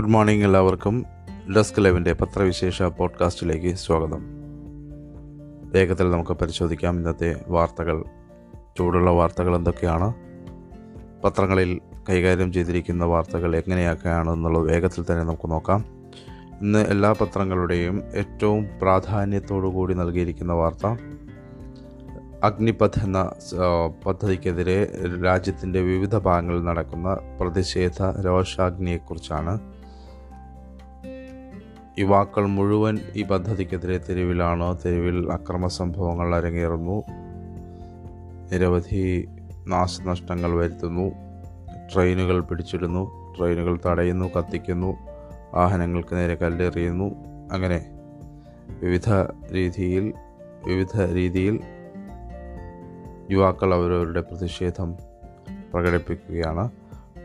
Good morning എല്ലാവർക്കും. Desk ലൈവിന്റെ പത്രവിശേഷ പോഡ്കാസ്റ്റിലേക്ക് സ്വാഗതം. വേഗത്തിൽ നമുക്ക് പരിശോധിക്കാം ഇന്നത്തെ വാർത്തകൾ. ചൂടുള്ള വാർത്തകൾ എന്തൊക്കെയാണ്? പത്രങ്ങളിൽ കൈകാര്യം ചെയ്തിരിക്കുന്ന വാർത്തകൾ എങ്ങനെയൊക്കെയാണ് എന്നുള്ളത് വേഗത്തിൽ തന്നെ നമുക്ക് നോക്കാം. ഇന്ന് എല്ലാ പത്രങ്ങളുടെയും ഏറ്റവും പ്രാധാന്യത്തോടു കൂടി നൽകിയിരിക്കുന്ന വാർത്ത അഗ്നിപഥ് എന്ന പദ്ധതിക്കെതിരെ രാജ്യത്തിന്റെ വിവിധ ഭാഗങ്ങളിൽ നടക്കുന്ന പ്രതിഷേധ രോഷാഗ്നിയെക്കുറിച്ചാണ്. യുവാക്കൾ മുഴുവൻ ഈ പദ്ധതിക്കെതിരെ തെരുവിലാണ്? തെരുവിൽ അക്രമ സംഭവങ്ങൾ അരങ്ങേറുന്നു. നിരവധി നാശനഷ്ടങ്ങൾ വരുത്തുന്നു. ട്രെയിനുകൾ പിടിച്ചിടുന്നു. ട്രെയിനുകൾ തടയുന്നു കത്തിക്കുന്നു. വാഹനങ്ങൾക്ക് നേരെ കല്ലെറിയുന്നു. അങ്ങനെ വിവിധ രീതിയിൽ വിവിധ രീതിയിൽ യുവാക്കൾ അവരവരുടെ പ്രതിഷേധം പ്രകടിപ്പിക്കുകയാണ്.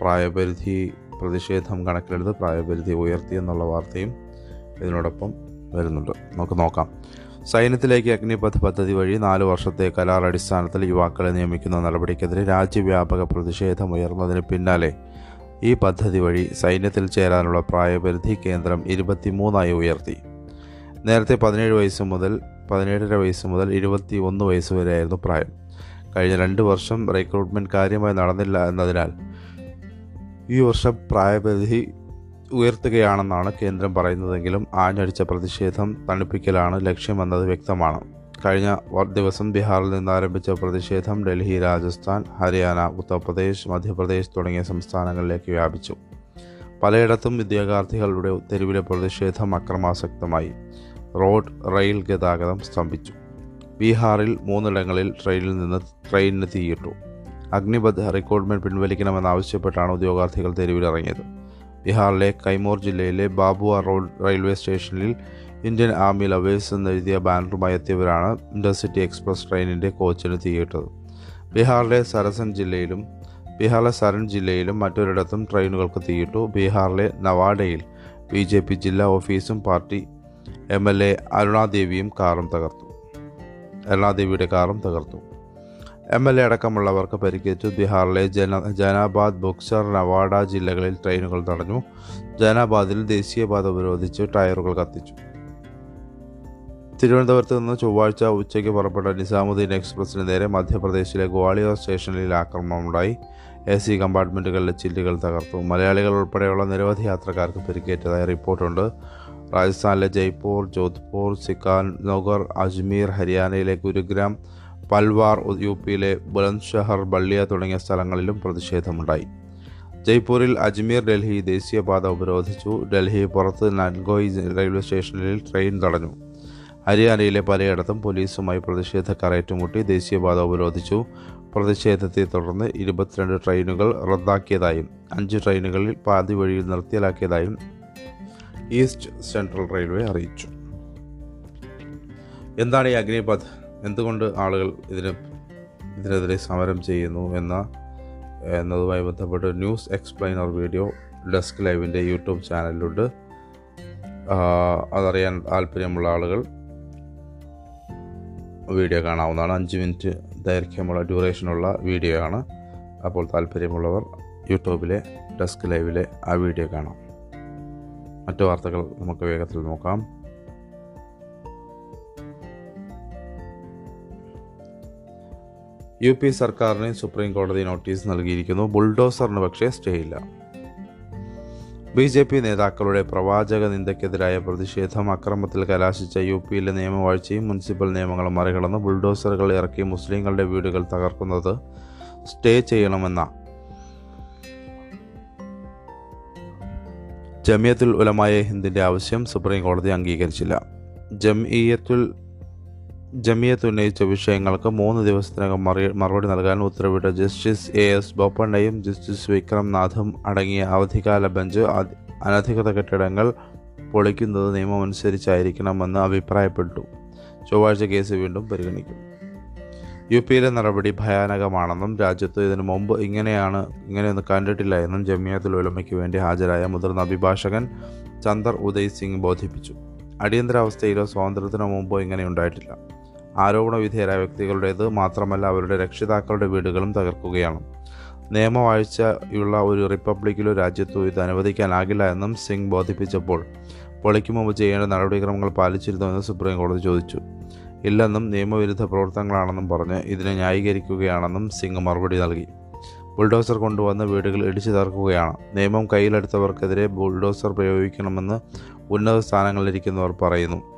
പ്രായപരിധി പ്രതിഷേധം കണക്കിലെടുത്ത് പ്രായപരിധി ഉയർത്തി എന്നുള്ള വാർത്തയും ഇതിനോടൊപ്പം വരുന്നുണ്ട്. നമുക്ക് നോക്കാം. സൈന്യത്തിലേക്ക് അഗ്നിപഥ് പദ്ധതി വഴി നാല് വർഷത്തെ കരാർ അടിസ്ഥാനത്തിൽ യുവാക്കളെ നിയമിക്കുന്ന നടപടിക്കെതിരെ രാജ്യവ്യാപക പ്രതിഷേധം ഉയർന്നതിന് പിന്നാലെ ഈ പദ്ധതി വഴി സൈന്യത്തിൽ ചേരാനുള്ള പ്രായപരിധി കേന്ദ്രം ഇരുപത്തിമൂന്നായി ഉയർത്തി. നേരത്തെ പതിനേഴ് വയസ്സ് മുതൽ പതിനേഴര വയസ്സ് മുതൽ ഇരുപത്തി ഒന്ന് വയസ്സ് വരെയായിരുന്നു പ്രായം. കഴിഞ്ഞ രണ്ട് വർഷം റിക്രൂട്ട്മെന്റ് കാര്യമായി നടന്നില്ല എന്നതിനാൽ ഈ വർഷം പ്രായപരിധി ഉയർത്തുകയാണെന്നാണ് കേന്ദ്രം പറയുന്നതെങ്കിലും ആഞ്ഞടിച്ച പ്രതിഷേധം തണുപ്പിക്കലാണ് ലക്ഷ്യമെന്നത് വ്യക്തമാണ്. കഴിഞ്ഞ ദിവസം ബീഹാറിൽ നിന്ന് ആരംഭിച്ച പ്രതിഷേധം ഡൽഹി രാജസ്ഥാൻ ഹരിയാന ഉത്തർപ്രദേശ് മധ്യപ്രദേശ് തുടങ്ങിയ സംസ്ഥാനങ്ങളിലേക്ക് വ്യാപിച്ചു. പലയിടത്തും വിദ്യാർത്ഥികളുടെ തെരുവിലെ പ്രതിഷേധം അക്രമാസക്തമായി. റോഡ് റെയിൽ ഗതാഗതം സ്തംഭിച്ചു. ബീഹാറിൽ മൂന്നിടങ്ങളിൽ ട്രെയിനിൽ നിന്ന് ട്രെയിനിന് തീയിട്ടു. അഗ്നിപഥ് റിക്രൂട്ട്മെന്റ് പിൻവലിക്കണമെന്നാവശ്യപ്പെട്ടാണ് ഉദ്യോഗാർത്ഥികൾ തെരുവിലിറങ്ങിയത്. ബീഹാറിലെ കൈമൂർ ജില്ലയിലെ ബാബുവ റോഡ് റെയിൽവേ സ്റ്റേഷനിൽ ഇന്ത്യൻ ആർമി ലവേഴ്സ് എന്നെഴുതിയ ബാനറുമായി എത്തിയവരാണ് ഇന്റർസിറ്റി എക്സ്പ്രസ് ട്രെയിനിന്റെ കോച്ചിന് തീയിട്ടത്. ബീഹാറിലെ സരസൻ ജില്ലയിലും ബീഹാറിലെ സരൺ ജില്ലയിലും മറ്റൊരിടത്തും ട്രെയിനുകൾക്ക് തീയിട്ടു. ബീഹാറിലെ നവാഡയിൽ ബി ജെ പി ജില്ലാ ഓഫീസും പാർട്ടി എം എൽ എ അരുണാദേവിയും കാറും തകർത്തു. അരുണാദേവിയുടെ കാറും തകർത്തു. എം എൽ എ അടക്കമുള്ളവർക്ക് പരിക്കേറ്റു. ബീഹാറിലെ ജന ജനാബാദ് ബുക്സർ നവാഡ ജില്ലകളിൽ ട്രെയിനുകൾ തടഞ്ഞു. ജനാബാദിൽ ദേശീയപാത ഉപരോധിച്ച് ടയറുകൾ കത്തിച്ചു. തിരുവനന്തപുരത്ത് നിന്ന് ചൊവ്വാഴ്ച ഉച്ചയ്ക്ക് പുറപ്പെട്ട നിസാമുദ്ദീൻ എക്സ്പ്രസിന് നേരെ മധ്യപ്രദേശിലെ ഗ്വാളിയോർ സ്റ്റേഷനിൽ ആക്രമണമുണ്ടായി. എ സി കമ്പാർട്ട്മെന്റുകളിലെ ചില്ലുകൾ തകർത്തു. മലയാളികൾ ഉൾപ്പെടെയുള്ള നിരവധി യാത്രക്കാർക്ക് പരിക്കേറ്റതായി റിപ്പോർട്ടുണ്ട്. രാജസ്ഥാനിലെ ജയ്പൂർ ജോധ്പൂർ സിക്കാൻ നഗർ അജ്മീർ ഹരിയാനയിലെ ഗുരുഗ്രാം പൽവാർ യു പിയിലെ ബുലന്ദ്ഷഹർ ബള്ളിയ തുടങ്ങിയ സ്ഥലങ്ങളിലും പ്രതിഷേധമുണ്ടായി. ജയ്പൂരിൽ അജ്മീർ ഡൽഹി ദേശീയപാത ഉപരോധിച്ചു. ഡൽഹി പുറത്ത് നൻഗോയ് റെയിൽവേ സ്റ്റേഷനിൽ ട്രെയിൻ തടഞ്ഞു. ഹരിയാനയിലെ പലയിടത്തും പോലീസുമായി പ്രതിഷേധക്കാർ ഏറ്റുമുട്ടി ദേശീയപാത ഉപരോധിച്ചു. പ്രതിഷേധത്തെ തുടർന്ന് ഇരുപത്തിരണ്ട് ട്രെയിനുകൾ റദ്ദാക്കിയതായും അഞ്ച് ട്രെയിനുകളിൽ പാതി വഴിയിൽ നിർത്തിയലാക്കിയതായും ഈസ്റ്റ് സെൻട്രൽ റെയിൽവേ അറിയിച്ചു. എന്താണ് ഈ അഗ്നിപഥ്? എന്തുകൊണ്ട് ആളുകൾ ഇതിന് ഇതിനെതിരെ സമരം ചെയ്യുന്നു എന്ന എന്നതുമായി ബന്ധപ്പെട്ട് ന്യൂസ് എക്സ്പ്ലൈനർ വീഡിയോ ഡെസ്ക് ലൈവിന്റെ യൂട്യൂബ് ചാനലിലുണ്ട്. അതറിയാൻ താല്പര്യമുള്ള ആളുകൾ വീഡിയോ കാണാവുന്നതാണ്. അഞ്ച് മിനിറ്റ് ദൈർഘ്യമുള്ള ഡ്യൂറേഷനുള്ള വീഡിയോ ആണ് അപ്പോൾ താല്പര്യമുള്ളവർ യൂട്യൂബിലെ ഡെസ്ക് ലൈവിലെ ആ വീഡിയോ കാണാം. മറ്റു വാർത്തകൾ നമുക്ക് വേഗത്തിൽ നോക്കാം. യു പി സർക്കാരിന് സുപ്രീം കോടതി നോട്ടീസ് നൽകിയിരിക്കുന്നു. ബുൾഡോസറിന് പക്ഷേ സ്റ്റേ ഇല്ല ബി ജെ പി നേതാക്കളുടെ പ്രവാചക നിന്ദയ്ക്കെതിരായ പ്രതിഷേധം അക്രമത്തിൽ കലാശിച്ച യു പിയിലെ നിയമവാഴ്ചയും മുനിസിപ്പൽ നിയമങ്ങളും മറികടന്ന് ബുൾഡോസറുകൾ ഇറക്കി മുസ്ലിങ്ങളുടെ വീടുകൾ തകർക്കുന്നത് സ്റ്റേ ചെയ്യണമെന്ന ജമിയത്തുൽ ഉലമായ ഹിന്ദിന്റെ ആവശ്യം സുപ്രീം കോടതി അംഗീകരിച്ചില്ല. ജംഇയത്തുൽ ജമിയത്ത് ഉന്നയിച്ച വിഷയങ്ങൾക്ക് മൂന്ന് ദിവസത്തിനകം മറി മറുപടി നൽകാൻ ഉത്തരവിട്ട ജസ്റ്റിസ് എ എസ് ബൊപ്പണ്ണയും ജസ്റ്റിസ് വിക്രം നാഥും അടങ്ങിയ അവധിക്കാല ബെഞ്ച് അനധികൃത കെട്ടിടങ്ങൾ പൊളിക്കുന്നത് നിയമമനുസരിച്ചായിരിക്കണമെന്ന് അഭിപ്രായപ്പെട്ടു. ചൊവ്വാഴ്ച കേസ് വീണ്ടും പരിഗണിക്കും. യു പിയിലെ നടപടി ഭയാനകമാണെന്നും രാജ്യത്ത് ഇതിനു മുമ്പ് ഇങ്ങനെയാണ് ഇങ്ങനെയൊന്നും കണ്ടിട്ടില്ല എന്നും ജമിയത്തുൽ ഉലമയ്ക്ക് വേണ്ടി ഹാജരായ മുതിർന്ന അഭിഭാഷകൻ ചന്ദർ ഉദയ് സിംഗ് ബോധിപ്പിച്ചു. അടിയന്തരാവസ്ഥയിലോ സ്വാതന്ത്ര്യത്തിനോ മുമ്പോ ഇങ്ങനെ ഉണ്ടായിട്ടില്ല. ആരോപണ വിധേയരായ വ്യക്തികളുടേത് മാത്രമല്ല അവരുടെ രക്ഷിതാക്കളുടെ വീടുകളും തകർക്കുകയാണ്. നിയമവാഴ്ചയുള്ള ഒരു റിപ്പബ്ലിക്കിലോ രാജ്യത്തോ ഇത് അനുവദിക്കാനാകില്ല എന്നും സിംഗ് ബോധിപ്പിച്ചപ്പോൾ പൊളിക്കു മുമ്പ് ചെയ്യേണ്ട നടപടിക്രമങ്ങൾ പാലിച്ചിരുന്നുവെന്ന് സുപ്രീം കോടതി ചോദിച്ചു. ഇല്ലെന്നും നിയമവിരുദ്ധ പ്രവർത്തനങ്ങളാണെന്നും പറഞ്ഞ് ഇതിനെ ന്യായീകരിക്കുകയാണെന്നും സിംഗ് മറുപടി നൽകി. ബുൾഡോസർ കൊണ്ടുവന്ന് വീടുകൾ ഇടിച്ചു തകർക്കുകയാണ്. നിയമം കയ്യിലെടുത്തവർക്കെതിരെ ബുൾഡോസർ പ്രയോഗിക്കണമെന്ന് ഉന്നത സ്ഥാനങ്ങളിലിരിക്കുന്നവർ പറയുന്നു.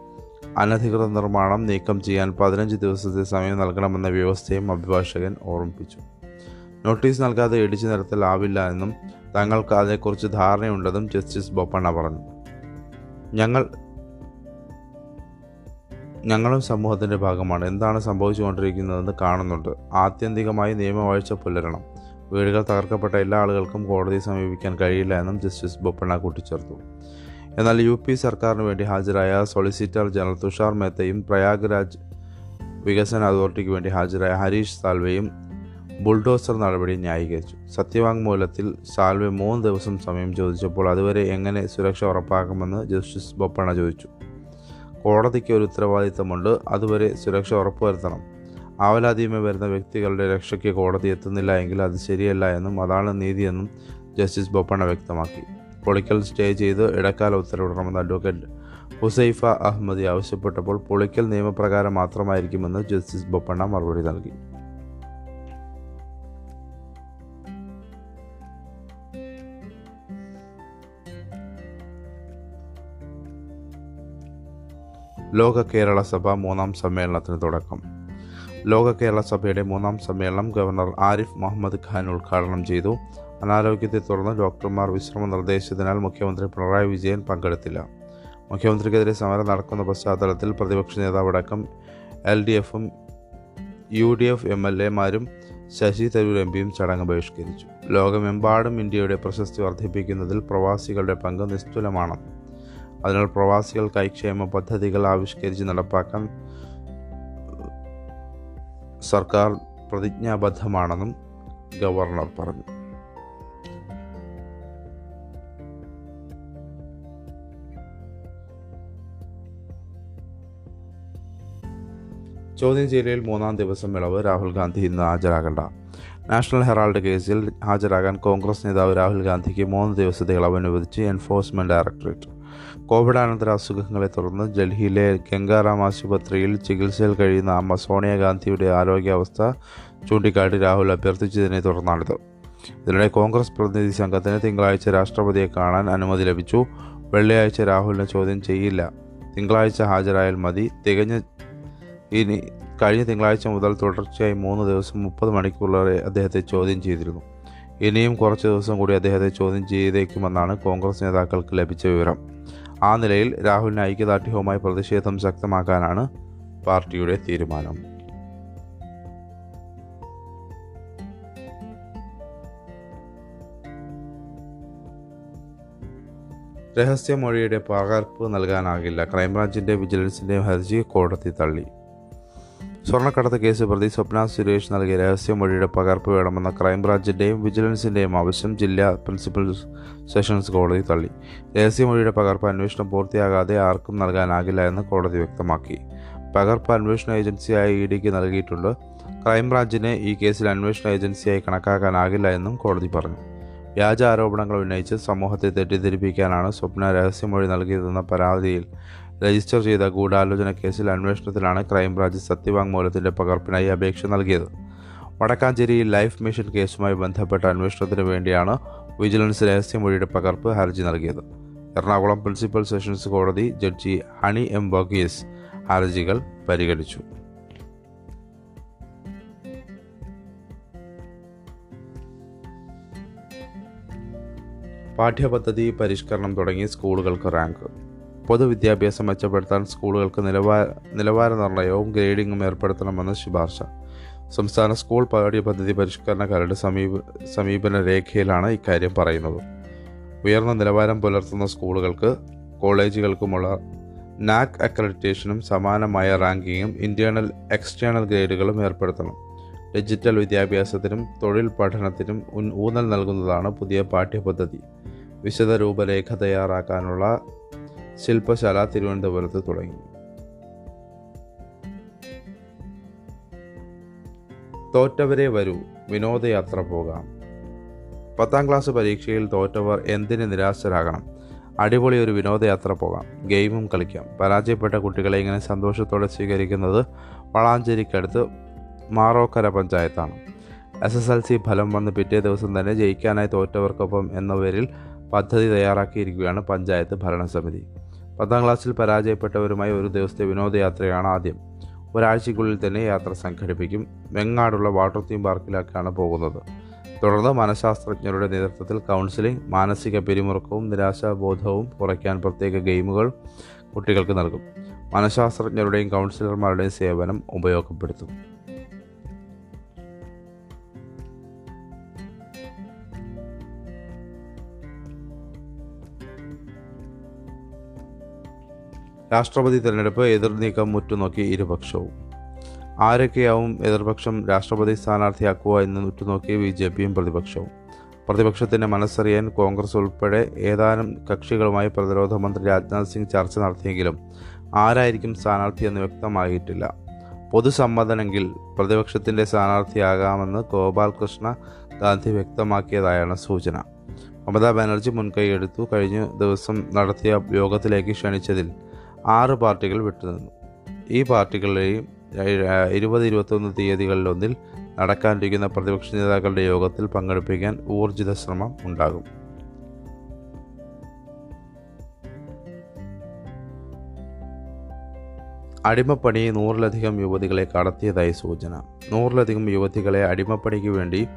അനധികൃത നിർമ്മാണം നീക്കം ചെയ്യാൻ പതിനഞ്ച് ദിവസത്തെ സമയം നൽകണമെന്ന വ്യവസ്ഥയും അഭിഭാഷകൻ ഓർമ്മിപ്പിച്ചു. നോട്ടീസ് നൽകാതെ ഇടിച്ചു നിരത്തലാവില്ല എന്നും തങ്ങൾക്ക് അതേക്കുറിച്ച് ധാരണയുണ്ടെന്നും ജസ്റ്റിസ് ബൊപ്പണ്ണ പറഞ്ഞു. ഞങ്ങൾ ഞങ്ങളും സമൂഹത്തിന്റെ ഭാഗമാണ്. എന്താണ് സംഭവിച്ചുകൊണ്ടിരിക്കുന്നതെന്ന് കാണുന്നുണ്ട്. ആത്യന്തികമായി നിയമവാഴ്ച പുലരണം. വീടുകൾ തകർക്കപ്പെട്ട എല്ലാ ആളുകൾക്കും കോടതിയെ സമീപിക്കാൻ കഴിയില്ല എന്നും ജസ്റ്റിസ് ബൊപ്പണ്ണ കൂട്ടിച്ചേർത്തു. എന്നാൽ യു പി സർക്കാരിന് വേണ്ടി ഹാജരായ സോളിസിറ്റർ ജനറൽ തുഷാർ മേത്തയും പ്രയാഗ്രാജ് വികസന അതോറിറ്റിക്ക് വേണ്ടി ഹാജരായ ഹരീഷ് സാൽവയും ബുൾഡോസർ നടപടി ന്യായീകരിച്ചു. സത്യവാങ്മൂലത്തിൽ സാൽവെ മൂന്ന് ദിവസം സമയം ചോദിച്ചപ്പോൾ അതുവരെ എങ്ങനെ സുരക്ഷ ഉറപ്പാക്കുമെന്ന് ജസ്റ്റിസ് ബൊപ്പണ്ണ ചോദിച്ചു. കോടതിക്ക് ഒരു ഉത്തരവാദിത്തമുണ്ട് അതുവരെ സുരക്ഷ ഉറപ്പുവരുത്തണം ആവലാതിയുമേ വരുന്ന വ്യക്തികളുടെ രക്ഷയ്ക്ക് കോടതി എത്തുന്നില്ല എങ്കിൽ അത് ശരിയല്ല എന്നും അതാണ് നീതിയെന്നും ജസ്റ്റിസ് ബൊപ്പണ്ണ വ്യക്തമാക്കി. പൊളിക്കൽ സ്റ്റേ ചെയ്ത് ഇടക്കാല ഉത്തരവിടണമെന്ന് അഡ്വക്കേറ്റ് ഹുസൈഫ അഹമ്മദി ആവശ്യപ്പെട്ടപ്പോൾ പൊളിക്കൽ നിയമപ്രകാരം മാത്രമായിരിക്കുമെന്ന് ജസ്റ്റിസ് ബൊപ്പണ്ണ മറുപടി നൽകി. ലോക കേരള സഭ മൂന്നാം സമ്മേളനത്തിന് തുടക്കം. ലോക കേരള സഭയുടെ മൂന്നാം സമ്മേളനം ഗവർണർ ആരിഫ് മുഹമ്മദ് ഖാൻ ഉദ്ഘാടനം ചെയ്തു. അനാരോഗ്യത്തെ തുടർന്ന് ഡോക്ടർമാർ വിശ്രമ നിർദ്ദേശിച്ചതിനാൽ മുഖ്യമന്ത്രി പിണറായി വിജയൻ പങ്കെടുത്തില്ല. മുഖ്യമന്ത്രിക്കെതിരെ സമരം നടക്കുന്ന പശ്ചാത്തലത്തിൽ പ്രതിപക്ഷ നേതാവടക്കം എൽ ഡി എഫും U D F M L എമാരും ശശി തരൂർ എം പിയും ചടങ്ങ് ബഹിഷ്കരിച്ചു. ലോകമെമ്പാടും ഇന്ത്യയുടെ പ്രശസ്തി വർദ്ധിപ്പിക്കുന്നതിൽ പ്രവാസികളുടെ പങ്ക് നിസ്തുലമാണ്. അതിനാൽ പ്രവാസികൾക്കായി ക്ഷേമ പദ്ധതികൾ ആവിഷ്കരിച്ച് നടപ്പാക്കാൻ സർക്കാർ പ്രതിജ്ഞാബദ്ധമാണെന്നും ഗവർണർ പറഞ്ഞു. ചോദ്യം ചെയ്യലിൽ മൂന്നാം ദിവസം ഇളവ് രാഹുൽ ഗാന്ധി ഇന്ന് ഹാജരാകണ്ട. നാഷണൽ ഹെറാൾഡ് കേസിൽ ഹാജരാകാൻ കോൺഗ്രസ് നേതാവ് രാഹുൽ ഗാന്ധിക്ക് മൂന്ന് ദിവസത്തെ ഇളവ് അനുവദിച്ച് എൻഫോഴ്സ്മെന്റ് ഡയറക്ടറേറ്റ്. കോവിഡാനന്തര അസുഖങ്ങളെ തുടർന്ന് ഡൽഹിയിലെ ഗംഗാറാം ആശുപത്രിയിൽ ചികിത്സയിൽ കഴിയുന്ന അമ്മ സോണിയാഗാന്ധിയുടെ ആരോഗ്യാവസ്ഥ ചൂണ്ടിക്കാട്ടി രാഹുൽ അഭ്യർത്ഥിച്ചതിനെ തുടർന്നാണിത്. ഇതിനിടെ കോൺഗ്രസ് പ്രതിനിധി സംഘത്തിന് തിങ്കളാഴ്ച രാഷ്ട്രപതിയെ കാണാൻ അനുമതി ലഭിച്ചു. വെള്ളിയാഴ്ച രാഹുലിനെ ചോദ്യം ചെയ്യില്ല. തിങ്കളാഴ്ച ഹാജരായാൽ മതി. തികഞ്ഞ ഇനി കഴിഞ്ഞ തിങ്കളാഴ്ച മുതൽ തുടർച്ചയായി മൂന്ന് ദിവസം മുപ്പത് മണിക്കൂറിലേറെ അദ്ദേഹത്തെ ചോദ്യം ചെയ്തിരുന്നു. ഇനിയും കുറച്ച് ദിവസം കൂടി അദ്ദേഹത്തെ ചോദ്യം ചെയ്തേക്കുമെന്നാണ് കോൺഗ്രസ് നേതാക്കൾക്ക് ലഭിച്ച വിവരം. ആ നിലയിൽ രാഹുലിന് ഐക്യദാർഢ്യവുമായി പ്രതിഷേധം ശക്തമാക്കാനാണ് പാർട്ടിയുടെ തീരുമാനം. രഹസ്യമൊഴിയുടെ പകർപ്പ് നൽകാനാകില്ല. ക്രൈംബ്രാഞ്ചിന്റെ വിജിലൻസിന്റെയും ഹർജി കോടതി തള്ളി. സ്വർണക്കടത്ത് കേസ് പ്രതി സ്വപ്ന സുരേഷ് നൽകിയ രഹസ്യമൊഴിയുടെ പകർപ്പ് വേണമെന്ന ക്രൈംബ്രാഞ്ചിന്റെയും വിജിലൻസിന്റെയും ആവശ്യം ജില്ലാ പ്രിൻസിപ്പൽ സെഷൻസ് കോടതി തള്ളി. രഹസ്യമൊഴിയുടെ പകർപ്പ് അന്വേഷണം പൂർത്തിയാകാതെ ആർക്കും നൽകാനാകില്ല എന്ന് കോടതി വ്യക്തമാക്കി. പകർപ്പ് അന്വേഷണ ഏജൻസിയായ ഇ ഡിക്ക് നൽകിയിട്ടുണ്ട്. ക്രൈംബ്രാഞ്ചിനെ ഈ കേസിൽ അന്വേഷണ ഏജൻസിയായി കണക്കാക്കാനാകില്ല എന്നും കോടതി പറഞ്ഞു. വ്യാജ ആരോപണങ്ങൾ ഉന്നയിച്ച് സമൂഹത്തെ തെറ്റിദ്ധരിപ്പിക്കാനാണ് സ്വപ്ന രഹസ്യമൊഴി നൽകിയതെന്ന പരാതിയിൽ രജിസ്റ്റർ ചെയ്ത ഗൂഢാലോചന കേസിൽ അന്വേഷണത്തിലാണ് ക്രൈംബ്രാഞ്ച് സത്യവാങ്മൂലത്തിന്റെ പകർപ്പിനായി അപേക്ഷ നൽകിയത്. വടക്കാഞ്ചേരി ലൈഫ് മിഷൻ കേസുമായി ബന്ധപ്പെട്ട അന്വേഷണത്തിന് വേണ്ടിയാണ് വിജിലൻസ് രഹസ്യമൊഴിയുടെ പകർപ്പ് ഹർജി നൽകിയത്. എറണാകുളം പ്രിൻസിപ്പൽ സെഷൻസ് കോടതി ജഡ്ജി ഹണി എം വർഗീസ് ഹർജികൾ പരിഗണിച്ചു. പാഠ്യപദ്ധതി പരിഷ്കരണം തുടങ്ങി സ്കൂളുകൾക്ക് റാങ്ക് പൊതുവിദ്യാഭ്യാസം മെച്ചപ്പെടുത്താൻ സ്കൂളുകൾക്ക് നിലവാര നിലവാര നിർണയവും ഗ്രേഡിംഗും ഏർപ്പെടുത്തണമെന്ന് ശുപാർശ. സംസ്ഥാന സ്കൂൾ പാഠ്യപദ്ധതി കരട് സമീപ സമീപന രേഖയിലാണ് ഇക്കാര്യം പറയുന്നത്. ഉയർന്ന നിലവാരം പുലർത്തുന്ന സ്കൂളുകൾക്ക് കോളേജുകൾക്കുമുള്ള നാക് അക്രഡിറ്റേഷനും സമാനമായ റാങ്കിങ്ങും ഇന്റേണൽ എക്സ്റ്റേണൽ ഗ്രേഡുകളും ഏർപ്പെടുത്തണം. ഡിജിറ്റൽ വിദ്യാഭ്യാസത്തിനും തൊഴിൽ പഠനത്തിനും ഊന്നൽ നൽകുന്നതാണ് പുതിയ പാഠ്യപദ്ധതി. വിശദ രൂപരേഖ തയ്യാറാക്കാനുള്ള ശില്പശാല തിരുവനന്തപുരത്ത് തുടങ്ങി. തോറ്റവരെ വരൂ വിനോദയാത്ര പോകാം. പത്താം ക്ലാസ് പരീക്ഷയിൽ തോറ്റവർ എന്തിന് നിരാശരാകണം? അടിപൊളി ഒരു വിനോദയാത്ര പോകാം ഗെയിമും കളിക്കാം. പരാജയപ്പെട്ട കുട്ടികളെ ഇങ്ങനെ സന്തോഷത്തോടെ സ്വീകരിക്കുന്നത് വളാഞ്ചേരിക്കടുത്ത് മാറോക്കര പഞ്ചായത്താണ്. എസ് എസ് എൽ സി ഫലം വന്ന് പിറ്റേ ദിവസം തന്നെ ജയിക്കാനായി തോറ്റവർക്കൊപ്പം എന്ന പേരിൽ പദ്ധതി തയ്യാറാക്കിയിരിക്കുകയാണ് പഞ്ചായത്ത് ഭരണസമിതി. പത്താം ക്ലാസ്സിൽ പരാജയപ്പെട്ടവരുമായി ഒരു ദിവസത്തെ വിനോദയാത്രയാണ് ആദ്യം. ഒരാഴ്ചയ്ക്കുള്ളിൽ തന്നെ യാത്ര സംഘടിപ്പിക്കും. വെങ്ങാടുള്ള വാട്ടർ തീം പാർക്കിലേക്കാണ് പോകുന്നത്. തുടർന്ന് മനഃശാസ്ത്രജ്ഞരുടെ നേതൃത്വത്തിൽ കൗൺസിലിംഗ് മാനസിക പിരിമുറുക്കവും നിരാശാബോധവും കുറയ്ക്കാൻ പ്രത്യേക ഗെയിമുകൾ കുട്ടികൾക്ക് നൽകും. മനഃശാസ്ത്രജ്ഞരുടെയും കൗൺസിലർമാരുടെയും സേവനം ഉപയോഗപ്പെടുത്തും. രാഷ്ട്രപതി തിരഞ്ഞെടുപ്പ് എതിർനീക്കം ഉറ്റുനോക്കി ഇരുപക്ഷവും. ആരൊക്കെയാവും എതിർപക്ഷം രാഷ്ട്രപതി സ്ഥാനാർത്ഥിയാക്കുക എന്ന് ഉറ്റുനോക്കി ബി ജെ പിയും പ്രതിപക്ഷവും. പ്രതിപക്ഷത്തിന്റെ മനസ്സറിയാൻ കോൺഗ്രസ് ഉൾപ്പെടെ ഏതാനും കക്ഷികളുമായി പ്രതിരോധ മന്ത്രി രാജ്നാഥ് സിംഗ് ചർച്ച നടത്തിയെങ്കിലും ആരായിരിക്കും സ്ഥാനാർത്ഥി എന്ന് വ്യക്തമായിട്ടില്ല. പൊതുസമ്മതനെങ്കിൽ പ്രതിപക്ഷത്തിന്റെ സ്ഥാനാർത്ഥിയാകാമെന്ന് ഗോപാൽകൃഷ്ണ ഗാന്ധി വ്യക്തമാക്കിയതായാണ് സൂചന. മമതാ ബാനർജി മുൻകൈയെടുത്തു കഴിഞ്ഞ ദിവസം നടത്തിയ യോഗത്തിലേക്ക് ക്ഷണിച്ചതിൽ ആറ് പാർട്ടികൾ വിട്ടുനിന്നു. ഈ പാർട്ടികളെയും ഇരുപത് ഇരുപത്തൊന്ന് തീയതികളിലൊന്നിൽ നടക്കാനിരിക്കുന്ന പ്രതിപക്ഷ നേതാക്കളുടെ യോഗത്തിൽ പങ്കെടുപ്പിക്കാൻ ഊർജിത ശ്രമം ഉണ്ടാകും. അടിമപ്പണി നൂറിലധികം യുവതികളെ കടത്തിയതായി സൂചന. നൂറിലധികം യുവതികളെ അടിമപ്പണിക്ക് വേണ്ടി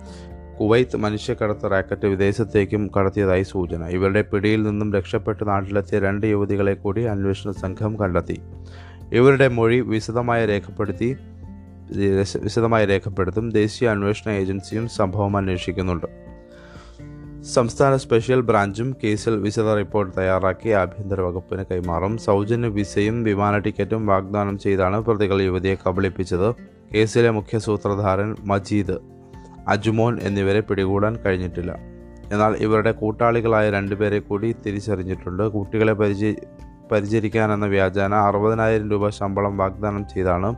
കുവൈത്ത് മനുഷ്യക്കടത്ത് റാക്കറ്റ് വിദേശത്തേക്കും കടത്തിയതായി സൂചന. ഇവരുടെ പിടിയിൽ നിന്നും രക്ഷപ്പെട്ട് നാട്ടിലെത്തിയ രണ്ട് യുവതികളെ കൂടി അന്വേഷണ സംഘം കണ്ടെത്തി. ഇവരുടെ മൊഴി വിശദമായി രേഖപ്പെടുത്തി വിശദമായി രേഖപ്പെടുത്തും ദേശീയ അന്വേഷണ ഏജൻസിയും സംഭവം അന്വേഷിക്കുന്നുണ്ട്. സംസ്ഥാന സ്പെഷ്യൽ ബ്രാഞ്ചും കേസിൽ വിശദ റിപ്പോർട്ട് തയ്യാറാക്കി ആഭ്യന്തര വകുപ്പിന് കൈമാറും. സൗജന്യ വിസയും വിമാന ടിക്കറ്റും വാഗ്ദാനം ചെയ്താണ് പ്രതികൾ യുവതിയെ കബളിപ്പിച്ചത്. കേസിലെ മുഖ്യ സൂത്രധാരൻ മജീദ് അജുമോൻ എന്നിവരെ പിടികൂടാൻ കഴിഞ്ഞിട്ടില്ല. എന്നാൽ ഇവരുടെ കൂട്ടാളികളായ രണ്ടുപേരെ കൂടി തിരിച്ചറിഞ്ഞിട്ടുണ്ട്. കുട്ടികളെ പരിചയ പരിചരിക്കാനെന്ന വ്യാജാന അറുപതിനായിരം രൂപ ശമ്പളം വാഗ്ദാനം ചെയ്താണ്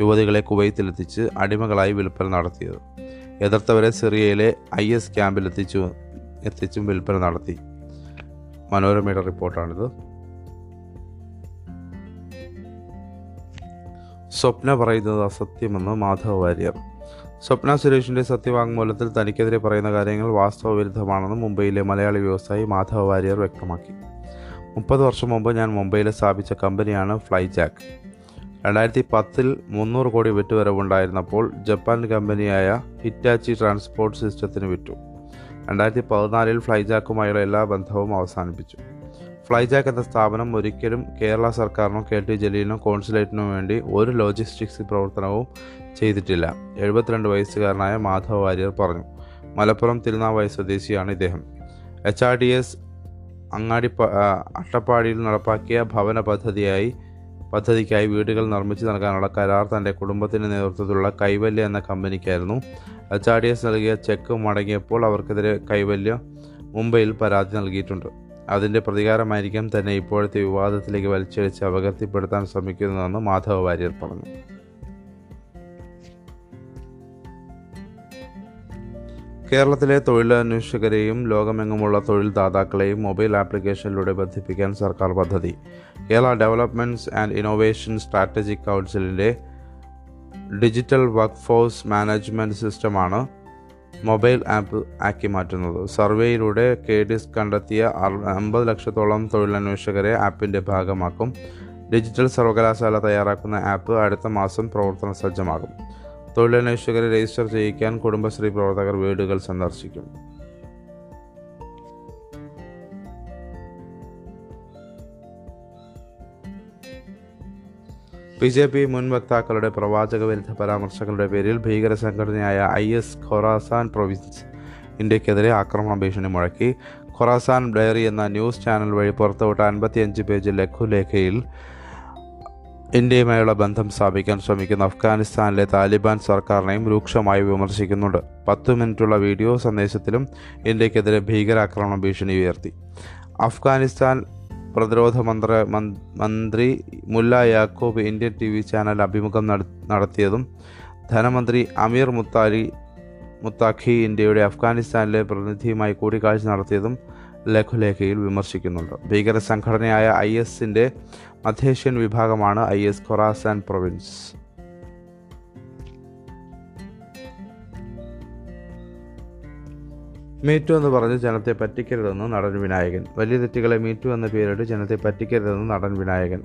യുവതികളെ കുവൈത്തിലെത്തിച്ച് അടിമകളായി വിൽപ്പന നടത്തിയത്. എതിർത്തവരെ സിറിയയിലെ ഐ എസ് ക്യാമ്പിലെത്തിച്ചു എത്തിച്ചും വിൽപ്പന നടത്തി. മനോരമയുടെ റിപ്പോർട്ടാണിത്. സ്വപ്ന പറയുന്നത് അസത്യമെന്ന് മാധവ വാര്യർ. സ്വപ്ന സുരേഷിന്റെ സത്യവാങ്മൂലത്തിൽ തനിക്കെതിരെ പറയുന്ന കാര്യങ്ങൾ വാസ്തവ വിരുദ്ധമാണെന്ന് മുംബൈയിലെ മലയാളി വ്യവസായി മാധവ വാര്യർ വ്യക്തമാക്കി. മുപ്പത് വർഷം മുമ്പ് ഞാൻ മുംബൈയിൽ സ്ഥാപിച്ച കമ്പനിയാണ് ഫ്ലൈജാക്ക്. രണ്ടായിരത്തി പത്തിൽ മുന്നൂറ് കോടി വിറ്റുവരവുണ്ടായിരുന്നപ്പോൾ ജപ്പാൻ കമ്പനിയായ ഹിറ്റാച്ചി ട്രാൻസ്പോർട്ട് സിസ്റ്റത്തിന് വിറ്റു. രണ്ടായിരത്തി പതിനാലിൽ ഫ്ലൈജാക്കുമായുള്ള എല്ലാ ബന്ധവും അവസാനിപ്പിച്ചു. ഫ്ലൈജാക്ക് എന്ന സ്ഥാപനം ഒരിക്കലും കേരള സർക്കാരിനോ കെ ടി ജലീലിനോ കോൺസുലേറ്റിനോ വേണ്ടി ഒരു ലോജിസ്റ്റിക്സ് പ്രവർത്തനവും ചെയ്തിട്ടില്ല. എഴുപത്തിരണ്ട് വയസ്സുകാരനായ മാധവ വാര്യർ പറഞ്ഞു. മലപ്പുറം തിരുനാവായ സ്വദേശിയാണ് ഇദ്ദേഹം. എച്ച് ആർ ഡി എസ് അങ്ങാടി അട്ടപ്പാടിയിൽ നടപ്പാക്കിയ ഭവന പദ്ധതിയായി പദ്ധതിക്കായി വീടുകൾ നിർമ്മിച്ചു നൽകാനുള്ള കരാർ തന്റെ കുടുംബത്തിന്റെ നേതൃത്വത്തിലുള്ള കൈവല്യ എന്ന കമ്പനിക്കായിരുന്നു. എച്ച് ആർ ഡി എസ് നൽകിയ ചെക്ക് മടങ്ങിയപ്പോൾ അവർക്കെതിരെ കൈവല്യ മുംബൈയിൽ പരാതി നൽകിയിട്ടുണ്ട്. അതിന്റെ പ്രതികാരമായിരിക്കും തന്നെ ഇപ്പോഴത്തെ വിവാദത്തിലേക്ക് വലിച്ചഴിച്ച് അപകീർത്തിപ്പെടുത്താൻ ശ്രമിക്കുന്നതെന്ന് മാധവ വാര്യർ പറഞ്ഞു. കേരളത്തിലെ തൊഴിലന്വേഷകരെയും ലോകമെങ്ങുമുള്ള തൊഴിൽദാതാക്കളെയും മൊബൈൽ ആപ്ലിക്കേഷനിലൂടെ ബന്ധിപ്പിക്കാൻ സർക്കാർ പദ്ധതി. Kerala developments and innovation strategic കൗൺസിലിന്റെ ഡിജിറ്റൽ വർക്ക് ഫോഴ്സ് മാനേജ്മെന്റ് സിസ്റ്റമാണ് മൊബൈൽ ആപ്പ് ആക്കി മാറ്റുന്നത്. സർവേയിലൂടെ കെ ഡിസ് കണ്ടെത്തിയ അമ്പത് ലക്ഷത്തോളം തൊഴിലന്വേഷകരെ ആപ്പിന്റെ ഭാഗമാക്കും. ഡിജിറ്റൽ സർവകലാശാല തയ്യാറാക്കുന്ന ആപ്പ് അടുത്ത മാസം പ്രവർത്തന സജ്ജമാകും. തൊഴിലന്വേഷകരെ രജിസ്റ്റർ ചെയ്യിക്കാൻ കുടുംബശ്രീ പ്രവർത്തകർ വീടുകൾ സന്ദർശിക്കും. ബി ജെ പി മുൻ വക്താക്കളുടെ പ്രവാചക വിരുദ്ധ പരാമർശങ്ങളുടെ പേരിൽ ഭീകര സംഘടനയായ ഐ എസ് ഖൊറാസാൻ പ്രൊവിൻസ് ഇന്ത്യക്കെതിരെ ആക്രമണ ഭീഷണി മുഴക്കി. ഖൊറാസാൻ ഡയറി എന്ന ന്യൂസ് ചാനൽ വഴി പുറത്തുവിട്ട അൻപത്തിയഞ്ച് പേജ് ലഘുലേഖയിൽ ഇന്ത്യയുമായുള്ള ബന്ധം സ്ഥാപിക്കാൻ ശ്രമിക്കുന്ന അഫ്ഗാനിസ്ഥാനിലെ താലിബാൻ സർക്കാരിനെയും രൂക്ഷമായി വിമർശിക്കുന്നുണ്ട്. പത്തു മിനിറ്റുള്ള വീഡിയോ സന്ദേശത്തിലും ഇന്ത്യക്കെതിരെ ഭീകരാക്രമണ ഭീഷണി ഉയർത്തി. അഫ്ഗാനിസ്ഥാൻ പ്രതിരോധ മന്ത്ര മന്ത്രി മുല്ല യാക്കോബ് ഇന്ത്യൻ ടി വി ചാനൽ അഭിമുഖം നടത്തിയതും ധനമന്ത്രി അമീർ മുത്താലി മുത്താഖി ഇന്ത്യയുടെ അഫ്ഗാനിസ്ഥാനിലെ പ്രതിനിധിയുമായി കൂടിക്കാഴ്ച നടത്തിയതും ലഘുലേഖയിൽ വിമർശിക്കുന്നുണ്ട്. ഭീകര സംഘടനയായ ഐ എസിന്റെ മധ്യേഷ്യൻ വിഭാഗമാണ് ഐ എസ് ഖൊറാസാൻ പ്രൊവിൻസ്. മീറ്റു എന്ന് പറഞ്ഞ് ജനത്തെ പറ്റിക്കരുതെന്ന് നടൻ വിനായകൻ. വലിയ തെറ്റുകളെ മീറ്റു എന്ന പേരിട്ട് ജനത്തെ പറ്റിക്കരുതെന്ന് നടൻ വിനായകൻ.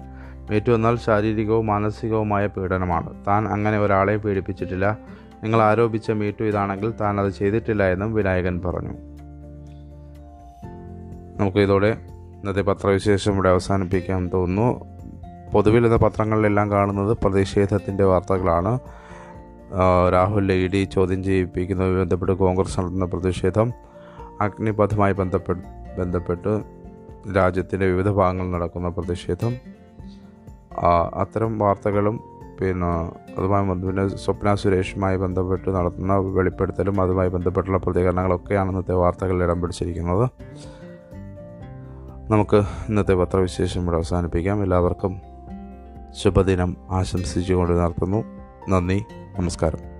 മീറ്റു എന്നാൽ ശാരീരികവും മാനസികവുമായ പീഡനമാണ്. താൻ അങ്ങനെ ഒരാളെ പീഡിപ്പിച്ചിട്ടില്ല. നിങ്ങൾ ആരോപിച്ച മീറ്റു ഇതാണെങ്കിൽ താൻ അത് ചെയ്തിട്ടില്ല എന്നും വിനായകൻ പറഞ്ഞു. നമുക്ക് ഇതോടെ ഇന്നത്തെ പത്രവിശേഷം ഇവിടെ അവസാനിപ്പിക്കാൻ തോന്നുന്നു. പൊതുവിൽ ഇന്ന് പത്രങ്ങളിലെല്ലാം കാണുന്നത് പ്രതിഷേധത്തിന്റെ വാർത്തകളാണ്. രാഹുലിനെ ഇ ഡി ചോദ്യം ചെയ്യിപ്പിക്കുന്നതുമായി ബന്ധപ്പെട്ട് കോൺഗ്രസ് നടത്തുന്ന പ്രതിഷേധം അഗ്നിപഥുമായി ബന്ധപ്പെട്ട് ബന്ധപ്പെട്ട് രാജ്യത്തിന്റെ വിവിധ ഭാഗങ്ങളിൽ നടക്കുന്ന പ്രതിഷേധം. അത്തരം വാർത്തകളും പിന്നെ അതുമായി പിന്നെ സ്വപ്ന സുരേഷുമായി ബന്ധപ്പെട്ട് നടത്തുന്ന വെളിപ്പെടുത്തലും അതുമായി ബന്ധപ്പെട്ടുള്ള പ്രതികരണങ്ങളൊക്കെയാണ് ഇന്നത്തെ വാർത്തകളിൽ ഇടം പിടിച്ചിരിക്കുന്നത്. നമുക്ക് ഇന്നത്തെ പത്രവിശേഷം ഇവിടെ അവസാനിപ്പിക്കാം. എല്ലാവർക്കും ശുഭദിനം ആശംസിച്ചുകൊണ്ട് നടത്തുന്നു നന്ദി. നമസ്കാരം